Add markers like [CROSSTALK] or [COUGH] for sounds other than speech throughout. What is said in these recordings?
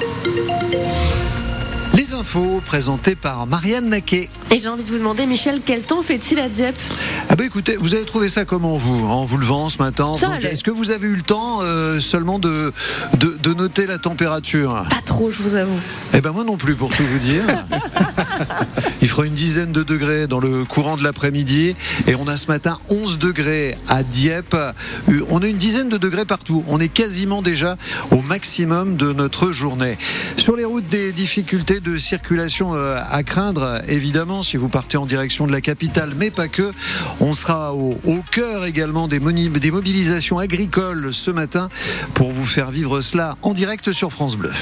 Música Les infos présentées par Marianne Naquet. Et j'ai envie de vous demander, Michel, quel temps fait-il à Dieppe? Ah bah écoutez, vous avez trouvé ça comment vous En vous levant ce matin. Est-ce que vous avez eu le temps euh, seulement de, de, de noter la température? Pas trop, je vous avoue. Eh ben moi non plus pour tout vous dire. [LAUGHS] Il fera une dizaine de degrés dans le courant de l'après-midi et on a ce matin 11 degrés à Dieppe. Euh, On a une dizaine de degrés partout. On est quasiment déjà au maximum de notre journée. Sur les routes, des difficultés de circulation euh, à craindre, évidemment, si vous partez en direction de la capitale, mais pas que. On sera au, cœur également des mobilisations agricoles ce matin pour vous faire vivre cela en direct sur France Bleu.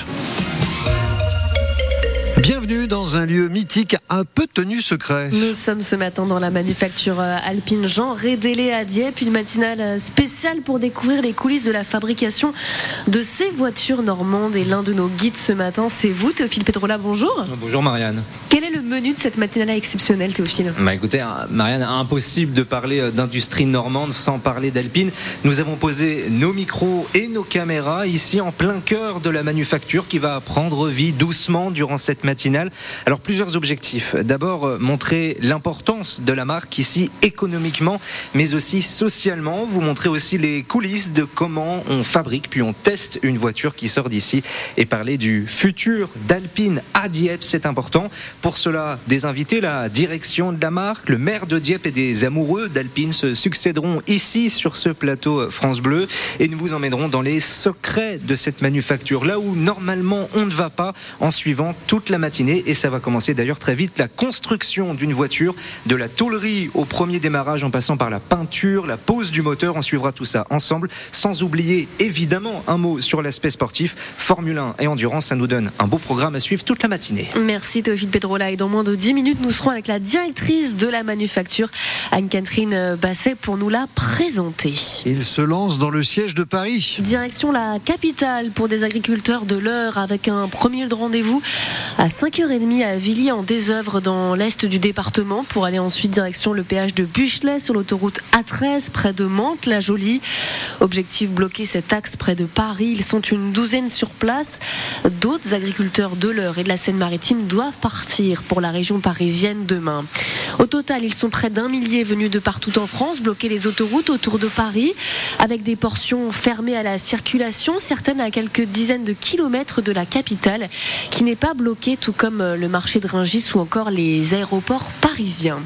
Bienvenue dans un lieu mythique un peu tenu secret. Nous sommes ce matin dans la manufacture euh, alpine Jean Rédélé à Dieppe, une matinale euh, spéciale pour découvrir les coulisses de la fabrication de ces voitures normandes. Et l'un de nos guides ce matin, c'est vous, Théophile Pedrola. Bonjour. Bonjour Marianne. Quel est le menu de cette matinale exceptionnelle, Théophile? Bah écoutez, hein, Marianne, impossible de parler euh, d'industrie normande sans parler d'Alpine. Nous avons posé nos micros et nos caméras ici en plein cœur de la manufacture qui va prendre vie doucement durant cette Alors plusieurs objectifs. D'abord, euh, montrer l'importance de la marque ici économiquement, mais aussi socialement. Vous montrer aussi les coulisses de comment on fabrique puis on teste une voiture qui sort d'ici et parler du futur d'Alpine à Dieppe, c'est important. Pour cela, des invités, la direction de la marque, le maire de Dieppe et des amoureux d'Alpine se succéderont ici sur ce plateau France Bleu et nous vous emmènerons dans les secrets de cette manufacture, là où normalement on ne va pas en suivant toute la matinée et ça va commencer d'ailleurs très vite la construction d'une voiture, de la tôlerie au premier démarrage en passant par la peinture, la pose du moteur, on suivra tout ça ensemble sans oublier évidemment un mot sur l'aspect sportif, Formule 1 et endurance, ça nous donne un beau programme à suivre toute la matinée. Merci Théophile Pedrola. Et dans moins de 10 minutes, nous serons avec la directrice de la manufacture, Anne-Catherine Basset, pour nous la présenter. Il se lance dans le siège de Paris. Direction la capitale pour des agriculteurs de l'heure avec un premier de rendez-vous à 5h30 à Villiers en désœuvre dans l'est du département pour aller ensuite direction le péage de Buchelet sur l'autoroute A13 près de Mantes-la-Jolie. Objectif bloquer cet axe près de Paris. Ils sont une douzaine sur place. D'autres agriculteurs de l'heure et de la Seine-Maritime doivent partir pour la région parisienne demain. Au total, ils sont près d'un millier venus de partout en France bloquer les autoroutes autour de Paris avec des portions fermées à la circulation, certaines à quelques dizaines de kilomètres de la capitale qui n'est pas bloquée, tout comme le marché de Rungis ou encore les aéroports parisiens.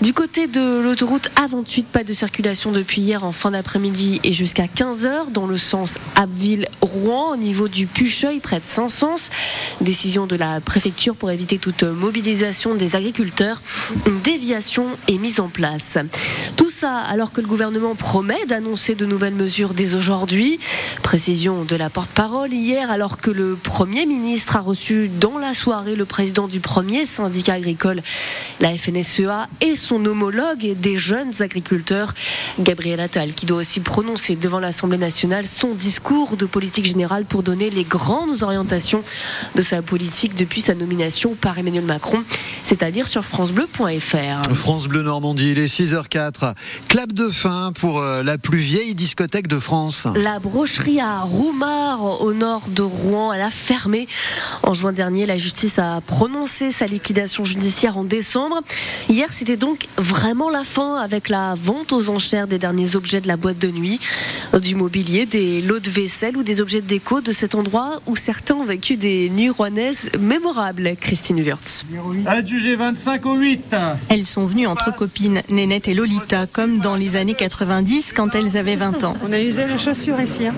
Du côté de l'autoroute A28, pas de circulation depuis hier en fin d'après-midi et jusqu'à 15h dans le sens Abbeville-Rouen au niveau du Pucheuil près de Saint-Sens. Décision de la préfecture pour éviter toute mobilisation des agriculteurs. Une déviation est mise en place. Tout ça alors que le gouvernement promet d'annoncer de nouvelles mesures dès aujourd'hui. Précision de la porte-parole hier alors que le Premier ministre a reçu dans la soirée le président du premier syndicat agricole, la FNSEA, et son homologue des jeunes agriculteurs, Gabriel Attal, qui doit aussi prononcer devant l'Assemblée nationale son discours de politique générale pour donner les grandes orientations de sa politique depuis sa nomination par Emmanuel Macron, c'est-à-dire sur francebleu.fr. France Bleu Normandie, il est 6h04. Clap de fin pour euh, la plus vieille discothèque de France. La brocherie à Roumard, au nord de Rouen, elle a fermé. En juin dernier, la justice a prononcé sa liquidation judiciaire en décembre. Hier, c'était donc vraiment la fin avec la vente aux enchères des derniers objets de la boîte de nuit, du mobilier, des lots de vaisselle ou des objets de déco de cet endroit où certains ont vécu des nuits rouennaises mémorables. Christine Wurtz. Adjugé 25 au 8. Elles sont venues entre copines, Nénette et Lolita, comme dans les années 90 quand elles avaient 20 ans. On a usé les chaussures ici. Hein.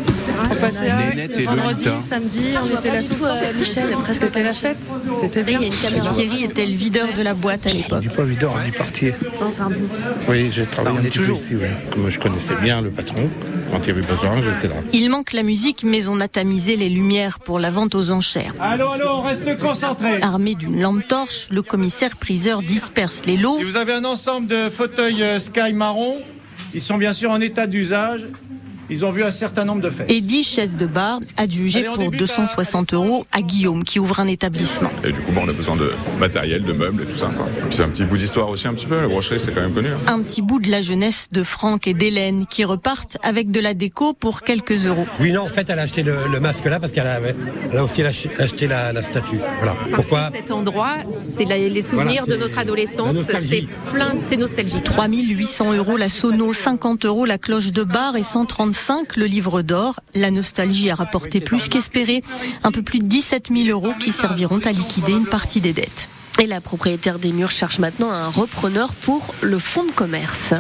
On passait à Nénette et vendredi, Lolita. samedi, on était là tout tout, le temps. euh, Michel, presque C'était la fête. C'était bien. Thierry était le videur de la boîte à l'époque. dit pas videur, on portier. Oui, j'ai travaillé Ah, on un est petit peu toujours. ici. Ouais. Comme je connaissais bien le patron, quand il y avait besoin, j'étais là. Il manque la musique, mais on a tamisé les lumières pour la vente aux enchères. Allô, allô, on reste concentré. Armé d'une lampe torche, le commissaire priseur disperse les lots. Et vous avez un ensemble de fauteuils euh, Sky marron. Ils sont bien sûr en état d'usage. Ils ont vu un certain nombre de faits. Et 10 chaises de bar adjugées Allez, pour débute, 260 euros à Guillaume qui ouvre un établissement. Et du coup, bah, on a besoin de matériel, de meubles et tout ça. C'est un petit bout d'histoire aussi, un petit peu. La brocherie, c'est quand même connu. hein. Un petit bout de la jeunesse de Franck et d'Hélène qui repartent avec de la déco pour quelques euros. Oui, non, en fait, elle a acheté le, le masque là parce qu'elle a, elle a aussi ach- acheté la, la statue. Voilà. Parce Pourquoi que cet endroit, c'est les souvenirs Voilà, de notre adolescence. C'est plein, c'est nostalgique. 3800 euros la sono, 50 euros la cloche de bar et 135 le livre d'or. La nostalgie a rapporté plus qu'espéré. Un peu plus de 17 000 euros qui serviront à liquider une partie des dettes. Et la propriétaire des murs cherche maintenant un repreneur pour le fonds de commerce.